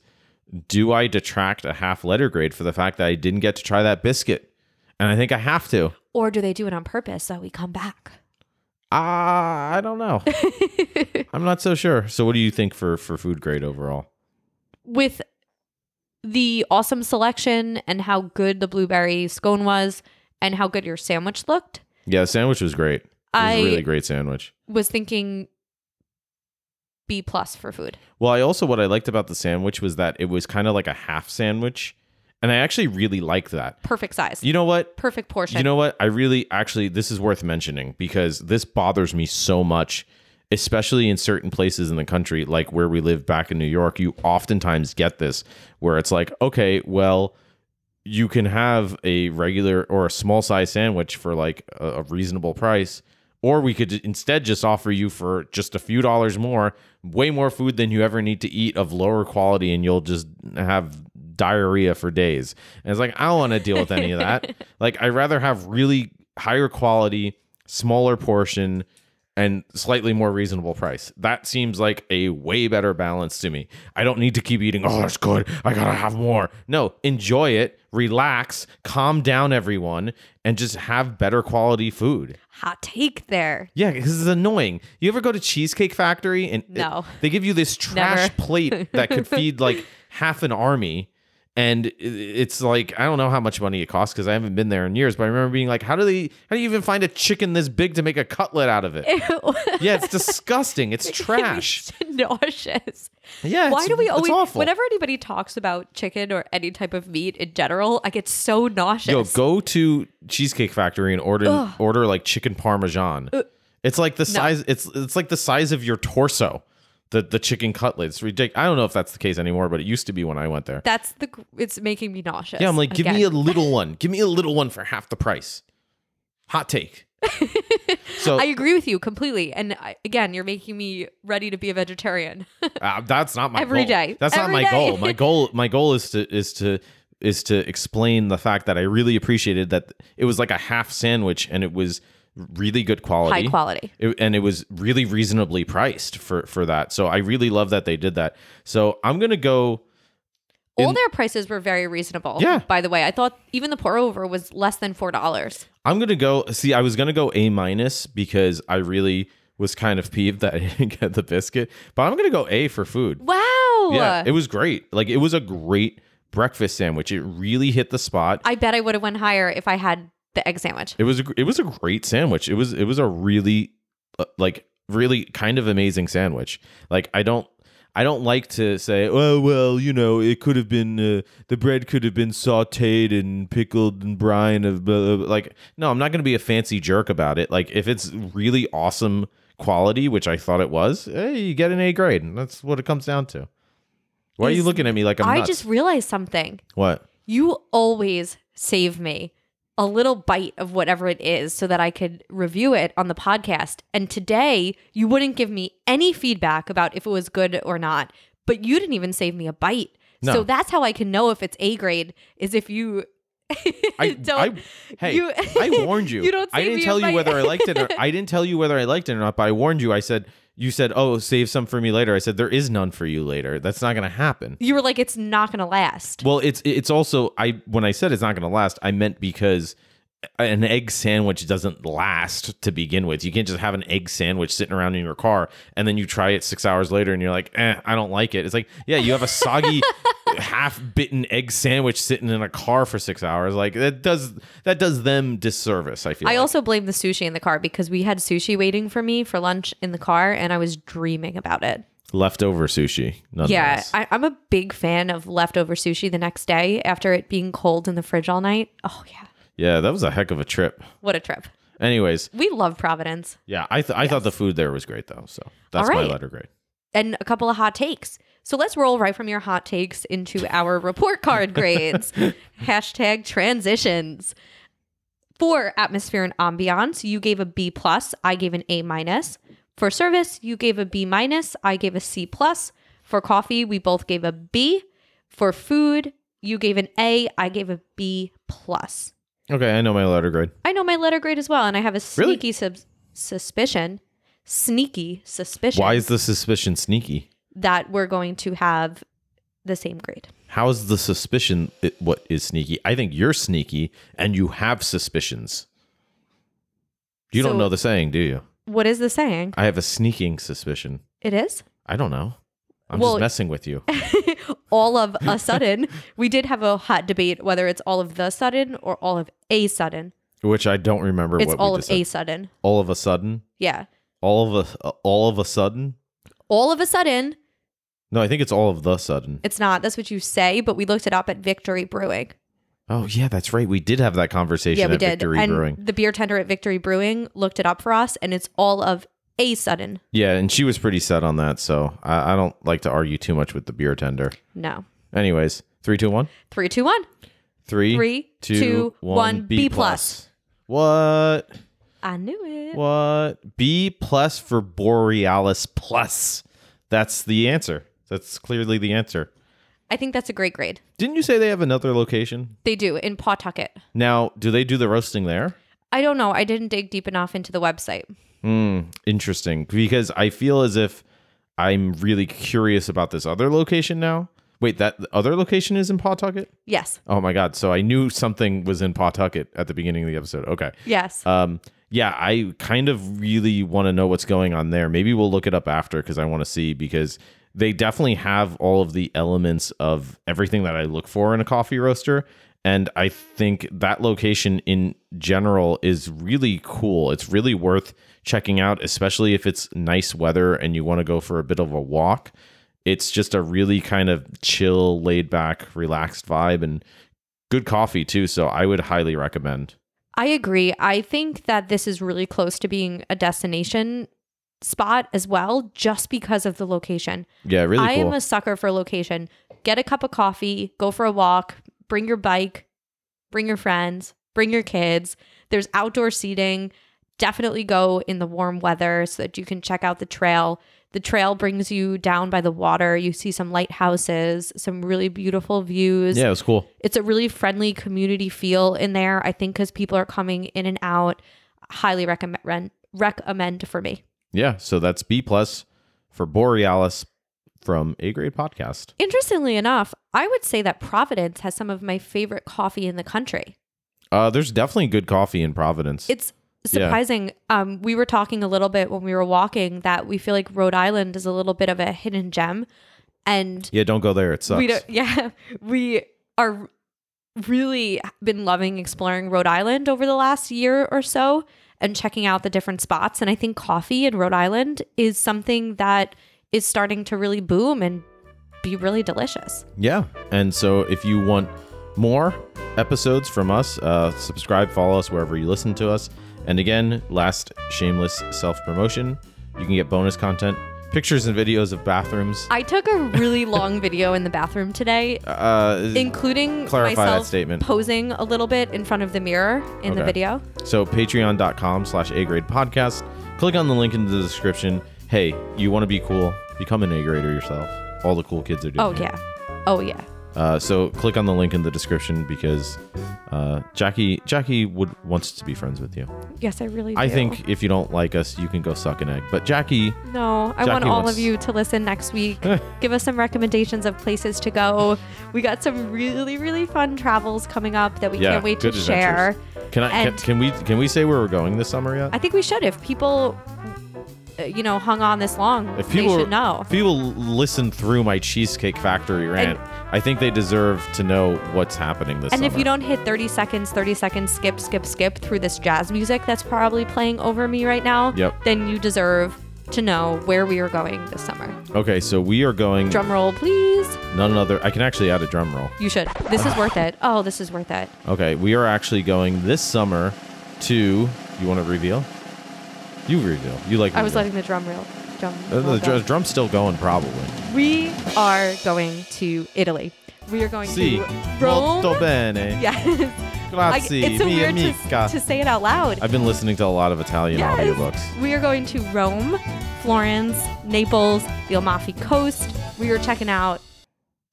[SPEAKER 1] do I detract a half letter grade for the fact that I didn't get to try that biscuit? And I think I have to.
[SPEAKER 2] Or do they do it on purpose so we come back?
[SPEAKER 1] Ah, I don't know. (laughs) I'm not so sure. So what do you think for for food grade overall?
[SPEAKER 2] With the awesome selection and how good the blueberry scone was and how good your sandwich looked,
[SPEAKER 1] Yeah, the sandwich was great. It was
[SPEAKER 2] I-
[SPEAKER 1] a really great sandwich.
[SPEAKER 2] was thinking B plus for food.
[SPEAKER 1] Well, I also what I liked about the sandwich was that it was kind of like a half sandwich, and I actually really liked that.
[SPEAKER 2] Perfect size.
[SPEAKER 1] You know what?
[SPEAKER 2] Perfect portion.
[SPEAKER 1] You know what? I really actually this is worth mentioning because this bothers me so much, especially in certain places in the country, like where we live back in New York. You oftentimes get this where it's like, okay, well, you can have a regular or a small size sandwich for like a, a reasonable price. Or we could instead just offer you for just a few dollars more, way more food than you ever need to eat of lower quality, and you'll just have diarrhea for days. And it's like, I don't want to deal with any of that. (laughs) Like, I'd rather have really higher quality, smaller portion, and slightly more reasonable price. That seems like a way better balance to me. I don't need to keep eating, oh, that's good. I gotta have more. No, enjoy it, relax, calm down, everyone, and just have better quality food.
[SPEAKER 2] Hot take there.
[SPEAKER 1] Yeah, because it's annoying. You ever go to Cheesecake Factory and it- they give you this trash
[SPEAKER 2] Never.
[SPEAKER 1] plate that could (laughs) feed like half an army, and it's like I don't know how much money it costs because I haven't been there in years. But I remember being like, how do they? How do you even find a chicken this big to make a cutlet out of it? (laughs) yeah, it's disgusting. It's trash. (laughs)
[SPEAKER 2] nauseous.
[SPEAKER 1] Yeah,
[SPEAKER 2] Why do we always?
[SPEAKER 1] awful.
[SPEAKER 2] Whenever anybody talks about chicken or any type of meat in general, I get so nauseous.
[SPEAKER 1] Yo, go to Cheesecake Factory and order order like chicken parmesan. Uh, it's like the size. It's it's like the size of your torso. The the chicken cutlet. It's ridiculous. I don't know if that's the case anymore, but it used to be when I went there.
[SPEAKER 2] That's the. It's making me nauseous.
[SPEAKER 1] Yeah, I'm like, give me a little one. (laughs) Give me a little one for half the price. Hot take. (laughs) so
[SPEAKER 2] I agree with you completely. And I, again, you're making me ready to be a vegetarian. (laughs)
[SPEAKER 1] uh, that's not my
[SPEAKER 2] Every
[SPEAKER 1] goal.
[SPEAKER 2] day.
[SPEAKER 1] That's
[SPEAKER 2] Every
[SPEAKER 1] not my
[SPEAKER 2] day.
[SPEAKER 1] goal. My goal my goal is to is to is to explain the fact that I really appreciated that it was like a half sandwich and it was really good quality.
[SPEAKER 2] High quality.
[SPEAKER 1] It, and it was really reasonably priced for for that. So I really love that they did that. So I'm gonna go.
[SPEAKER 2] All
[SPEAKER 1] In-
[SPEAKER 2] their prices were very reasonable.
[SPEAKER 1] Yeah.
[SPEAKER 2] By the way, I thought even the pour over was less than four dollars.
[SPEAKER 1] I'm gonna go. See, I was gonna go A minus because I really was kind of peeved that I didn't (laughs) get the biscuit, but I'm gonna go A for food.
[SPEAKER 2] Wow.
[SPEAKER 1] Yeah, it was great. Like it was a great breakfast sandwich. It really hit the spot.
[SPEAKER 2] I bet I would have went higher if I had the egg sandwich.
[SPEAKER 1] It was a, it was a great sandwich. It was it was a really uh, like really kind of amazing sandwich. Like I don't I don't like to say, oh well, you know, it could have been uh, the bread could have been sautéed and pickled and brine of blah, blah, blah. like no, I'm not going to be a fancy jerk about it. Like if it's really awesome quality, which I thought it was, hey, you get an A grade. And that's what it comes down to. Why are you looking at me like I'm
[SPEAKER 2] I
[SPEAKER 1] nuts?
[SPEAKER 2] just realized something.
[SPEAKER 1] what?
[SPEAKER 2] You always save me a little bite of whatever it is so that I could review it on the podcast. And today, you wouldn't give me any feedback about if it was good or not, but you didn't even save me a bite.
[SPEAKER 1] No.
[SPEAKER 2] So that's how I can know if it's A grade is if you
[SPEAKER 1] I, (laughs)
[SPEAKER 2] don't.
[SPEAKER 1] I hey,
[SPEAKER 2] you-
[SPEAKER 1] I warned you. (laughs)
[SPEAKER 2] You don't
[SPEAKER 1] I didn't tell you whether I liked it or I (laughs) didn't tell you whether I liked it or not, but I warned you. I said you said, "Oh, save some for me later." I said there is none for you later. That's not going to happen.
[SPEAKER 2] you were like, it's not going to last.
[SPEAKER 1] Well, it's it's also I when I said it's not going to last, I meant because an egg sandwich doesn't last to begin with. You can't just have an egg sandwich sitting around in your car and then you try it 6 hours later and you're like, "Eh, I don't like it." It's like, yeah, you have a soggy (laughs) half-bitten egg sandwich sitting in a car for 6 hours. Like that does that does them disservice, I feel.
[SPEAKER 2] I
[SPEAKER 1] like.
[SPEAKER 2] also blame the sushi in the car because we had sushi waiting for me for lunch in the car and I was dreaming about it.
[SPEAKER 1] leftover sushi.
[SPEAKER 2] Yeah. I, I'm a big fan of leftover sushi the next day after it being cold in the fridge all night. Oh, yeah.
[SPEAKER 1] yeah, that was a heck of a trip.
[SPEAKER 2] What a trip.
[SPEAKER 1] Anyways,
[SPEAKER 2] We love Providence.
[SPEAKER 1] yeah, I th- I thought the food there was great though. So that's
[SPEAKER 2] All
[SPEAKER 1] my
[SPEAKER 2] right.
[SPEAKER 1] letter grade.
[SPEAKER 2] And a couple of hot takes. So let's roll right from your hot takes into our (laughs) report card grades. Hashtag transitions. For atmosphere and ambiance, you gave a B plus. I gave an A minus. For service, you gave a B minus. I gave a C plus. For coffee, we both gave a B. For food, you gave an A. I gave a B plus.
[SPEAKER 1] Okay, I know my letter grade.
[SPEAKER 2] I know my letter grade as well, and I have a
[SPEAKER 1] Really?
[SPEAKER 2] sneaky sub- suspicion, sneaky suspicion
[SPEAKER 1] Why is the suspicion sneaky?
[SPEAKER 2] That we're going to have the same grade.
[SPEAKER 1] How is the suspicion it, what is sneaky? I think you're sneaky and you have suspicions. You
[SPEAKER 2] So-
[SPEAKER 1] don't know the saying, do you?
[SPEAKER 2] What is the saying?
[SPEAKER 1] I have a sneaking suspicion.
[SPEAKER 2] It is
[SPEAKER 1] I don't know. I'm
[SPEAKER 2] Well-
[SPEAKER 1] just messing with you. (laughs)
[SPEAKER 2] all of a sudden. we did have a hot debate whether it's all of the sudden or all of a sudden.
[SPEAKER 1] Which I don't remember
[SPEAKER 2] It's
[SPEAKER 1] what
[SPEAKER 2] all of a sudden.
[SPEAKER 1] All of a sudden?
[SPEAKER 2] Yeah,
[SPEAKER 1] All of a all of a sudden?
[SPEAKER 2] all of a sudden.
[SPEAKER 1] No, I think it's all of the sudden.
[SPEAKER 2] It's not. That's what you say, but we looked it up at Victory Brewing.
[SPEAKER 1] Oh yeah, that's right. We did have that conversation
[SPEAKER 2] Yeah, we
[SPEAKER 1] at
[SPEAKER 2] did.
[SPEAKER 1] Victory
[SPEAKER 2] and
[SPEAKER 1] Brewing.
[SPEAKER 2] the beer tender at Victory Brewing looked it up for us, and it's all of a sudden.
[SPEAKER 1] Yeah, and she was pretty set on that, so I, I don't like to argue too much with the beer tender.
[SPEAKER 2] No.
[SPEAKER 1] Anyways, three, two, one.
[SPEAKER 2] Three, two, one.
[SPEAKER 1] Three,
[SPEAKER 2] Three,
[SPEAKER 1] two,
[SPEAKER 2] two,
[SPEAKER 1] one,
[SPEAKER 2] one,
[SPEAKER 1] B
[SPEAKER 2] B
[SPEAKER 1] plus. What?
[SPEAKER 2] I knew it.
[SPEAKER 1] What? B plus for Borealis plus. That's the answer. That's clearly the answer.
[SPEAKER 2] I think that's a great grade.
[SPEAKER 1] Didn't you say they have another location?
[SPEAKER 2] They do in Pawtucket.
[SPEAKER 1] Now, do they do the roasting there?
[SPEAKER 2] I don't know. I didn't dig deep enough into the website.
[SPEAKER 1] Hmm, interesting. Because I feel as if I'm really curious about this other location now. Wait, that other location is in Pawtucket?
[SPEAKER 2] Yes.
[SPEAKER 1] Oh my god! So I knew something was in Pawtucket at the beginning of the episode. Okay.
[SPEAKER 2] Yes.
[SPEAKER 1] Um, yeah, I kind of really want to know what's going on there. Maybe we'll look it up after because I want to see because they definitely have all of the elements of everything that I look for in a coffee roaster. And I think that location in general is really cool. It's really worth checking out, especially if it's nice weather and you want to go for a bit of a walk. It's just a really kind of chill, laid back, relaxed vibe and good coffee too. So I would highly recommend.
[SPEAKER 2] I agree. I think that this is really close to being a destination spot as well, just because of the location.
[SPEAKER 1] Yeah, really
[SPEAKER 2] I
[SPEAKER 1] cool.
[SPEAKER 2] am a sucker for location. Get a cup of coffee, go for a walk, bring your bike, bring your friends, bring your kids. There's outdoor seating. Definitely go in the warm weather so that you can check out the trail. The trail brings you down by the water. You see some lighthouses, some really beautiful views.
[SPEAKER 1] yeah, it was cool.
[SPEAKER 2] It's a really friendly community feel in there, I think, because people are coming in and out. Highly recommend recommend for me.
[SPEAKER 1] Yeah, so that's B plus for Borealis from A Grade Podcast.
[SPEAKER 2] Interestingly enough, I would say that Providence has some of my favorite coffee in the country.
[SPEAKER 1] Uh, there's definitely good coffee in Providence.
[SPEAKER 2] It's surprising. Um, we were talking a little bit when we were walking that we feel like Rhode Island is a little bit of a hidden gem, and
[SPEAKER 1] yeah, don't go there. It sucks.
[SPEAKER 2] we don't. Yeah, (laughs) we are really been loving exploring Rhode Island over the last year or so and checking out the different spots. And I think coffee in Rhode Island is something that is starting to really boom and be really delicious.
[SPEAKER 1] yeah, and so if you want more episodes from us, uh, subscribe, follow us wherever you listen to us. And again, last shameless self promotion, you can get bonus content, pictures and videos of bathrooms.
[SPEAKER 2] I took a really (laughs) long video in the bathroom today,
[SPEAKER 1] Uh,
[SPEAKER 2] including
[SPEAKER 1] Clarify that
[SPEAKER 2] myself
[SPEAKER 1] statement.
[SPEAKER 2] posing a little bit in front of the mirror in the
[SPEAKER 1] Okay.
[SPEAKER 2] video.
[SPEAKER 1] So patreon.com slash A grade podcast. Click on the link in the description. Hey, you want to be cool? Become an A grader yourself. All the cool kids are doing
[SPEAKER 2] Oh
[SPEAKER 1] it.
[SPEAKER 2] yeah. Oh yeah.
[SPEAKER 1] Uh, so click on the link in the description because uh, Jackie Jackie would wants to be friends with you.
[SPEAKER 2] Yes, I really do.
[SPEAKER 1] I think if you don't like us, you can go suck an egg. But Jackie,
[SPEAKER 2] No, I
[SPEAKER 1] Jackie
[SPEAKER 2] want all
[SPEAKER 1] wants-
[SPEAKER 2] of you to listen next week. (laughs) Give us some recommendations of places to go. We got some really, really fun travels coming up that we
[SPEAKER 1] Yeah,
[SPEAKER 2] can't wait to
[SPEAKER 1] good
[SPEAKER 2] share.
[SPEAKER 1] adventures. can I can, can we can we say where we're going this summer yet?
[SPEAKER 2] I think we should. If people, Uh, you know, hung on this long,
[SPEAKER 1] If
[SPEAKER 2] they
[SPEAKER 1] people
[SPEAKER 2] should know.
[SPEAKER 1] if people listen through my Cheesecake Factory rant, I think they deserve to know what's happening this summer.
[SPEAKER 2] And
[SPEAKER 1] summer.
[SPEAKER 2] if you don't hit 30 seconds, 30 seconds, skip, skip, skip through this jazz music that's probably playing over me right now,
[SPEAKER 1] Yep.
[SPEAKER 2] then you deserve to know where we are going this summer.
[SPEAKER 1] Okay, so we are going
[SPEAKER 2] Drum roll, please.
[SPEAKER 1] none other. I can actually add a drum roll.
[SPEAKER 2] You should. This is worth it. Oh, this is worth it.
[SPEAKER 1] Okay, we are actually going this summer to. You want to reveal? You reveal. You like.
[SPEAKER 2] I was
[SPEAKER 1] reveal.
[SPEAKER 2] letting the drum roll. Drum
[SPEAKER 1] Uh, the
[SPEAKER 2] go.
[SPEAKER 1] dr- drum's still going, probably.
[SPEAKER 2] We are going to Italy. We are going
[SPEAKER 1] Si,
[SPEAKER 2] to Rome.
[SPEAKER 1] molto bene. (laughs)
[SPEAKER 2] Yes. I-
[SPEAKER 1] Grazie,
[SPEAKER 2] it's so
[SPEAKER 1] mia
[SPEAKER 2] weird to,
[SPEAKER 1] amica.
[SPEAKER 2] to say it out loud.
[SPEAKER 1] I've been listening to a lot of Italian
[SPEAKER 2] Yes.
[SPEAKER 1] audiobooks.
[SPEAKER 2] We are going to Rome, Florence, Naples, the Amalfi Coast. We are checking out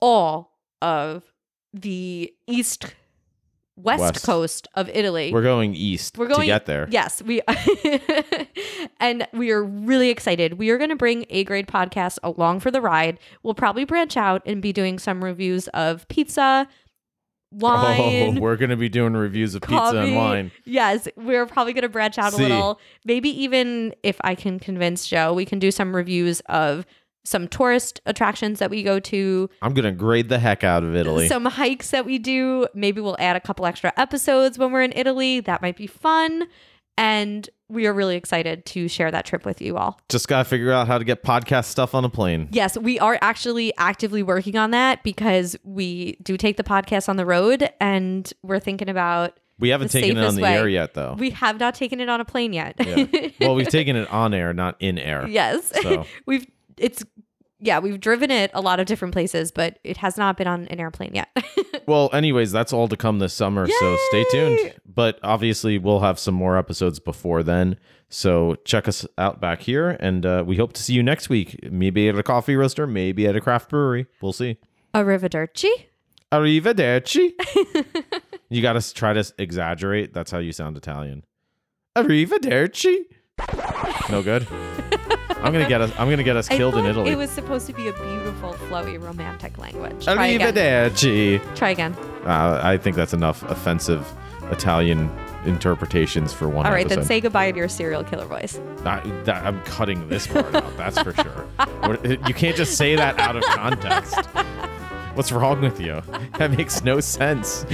[SPEAKER 2] all of the east west,
[SPEAKER 1] West.
[SPEAKER 2] coast of Italy.
[SPEAKER 1] We're going east
[SPEAKER 2] We're going
[SPEAKER 1] to get there.
[SPEAKER 2] Yes, we (laughs) and we are really excited. We are going to bring A Grade Podcast along for the ride. We'll probably branch out and be doing some reviews of pizza, oh, wine.
[SPEAKER 1] Oh, we're gonna be doing reviews of pizza
[SPEAKER 2] coffee.
[SPEAKER 1] and wine.
[SPEAKER 2] Yes, we're probably going to branch out a little. Maybe even if I can convince Joe, we can do some reviews of some tourist attractions that we go to,
[SPEAKER 1] I'm gonna grade the heck out of Italy.
[SPEAKER 2] some hikes that we do. Maybe we'll add a couple extra episodes when we're in Italy. That might be fun. And we are really excited to share that trip with you all.
[SPEAKER 1] Just gotta figure out how to get podcast stuff on a plane.
[SPEAKER 2] Yes, we are actually actively working on that because we do take the podcast on the road and we're thinking about
[SPEAKER 1] We haven't taken it on the
[SPEAKER 2] way.
[SPEAKER 1] air yet, though.
[SPEAKER 2] we have not taken it on a plane yet.
[SPEAKER 1] Yeah. well, we've (laughs) taken it on air, not in air.
[SPEAKER 2] Yes.
[SPEAKER 1] So. (laughs)
[SPEAKER 2] we've it's yeah, we've driven it a lot of different places, but it has not been on an airplane yet. (laughs)
[SPEAKER 1] Well, anyways, that's all to come this summer, so stay tuned. But obviously, we'll have some more episodes before then. So check us out back here, and uh, we hope to see you next week. Maybe at a coffee roaster, maybe at a craft brewery. We'll see.
[SPEAKER 2] Arrivederci.
[SPEAKER 1] Arrivederci. (laughs) you got to try to exaggerate. That's how you sound Italian. Arrivederci. No good. I'm gonna get us. I'm gonna get us (laughs)
[SPEAKER 2] I
[SPEAKER 1] killed in
[SPEAKER 2] thought
[SPEAKER 1] Italy.
[SPEAKER 2] It was supposed to be a beautiful, flowy, romantic language. Try again.
[SPEAKER 1] Arrivederci.
[SPEAKER 2] Try again.
[SPEAKER 1] Uh, I think that's enough offensive Italian interpretations for one
[SPEAKER 2] All right,
[SPEAKER 1] episode.
[SPEAKER 2] then say goodbye to your serial killer voice.
[SPEAKER 1] I, I'm cutting this part out. That's for sure. (laughs) You can't just say that out of context. What's wrong with you? That makes no sense. (laughs)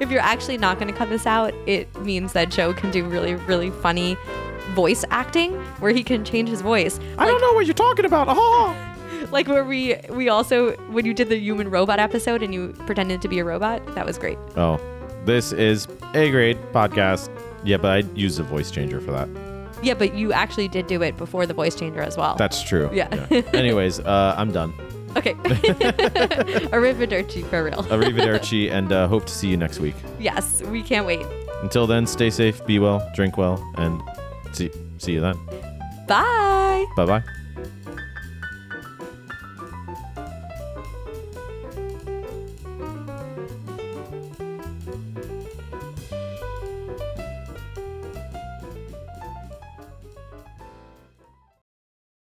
[SPEAKER 2] if you're actually not going to cut this out, it means that Joe can do really, really funny voice acting where he can change his voice.
[SPEAKER 1] I don't know what you're talking about. Oh. (laughs)
[SPEAKER 2] Like where we we also when you did the human robot episode and you pretended to be a robot, that was great.
[SPEAKER 1] Oh, this is a grade podcast. Yeah, but I used a voice changer for that.
[SPEAKER 2] Yeah, but you actually did do it before the voice changer as well.
[SPEAKER 1] That's true.
[SPEAKER 2] Yeah.
[SPEAKER 1] Anyways, uh, I'm done. (laughs)
[SPEAKER 2] okay. (laughs) Arrivederci for real.
[SPEAKER 1] Arrivederci, and uh, hope to see you next week.
[SPEAKER 2] yes, we can't wait.
[SPEAKER 1] Until then, stay safe, be well, drink well, and see see you then.
[SPEAKER 2] Bye.
[SPEAKER 1] Bye bye.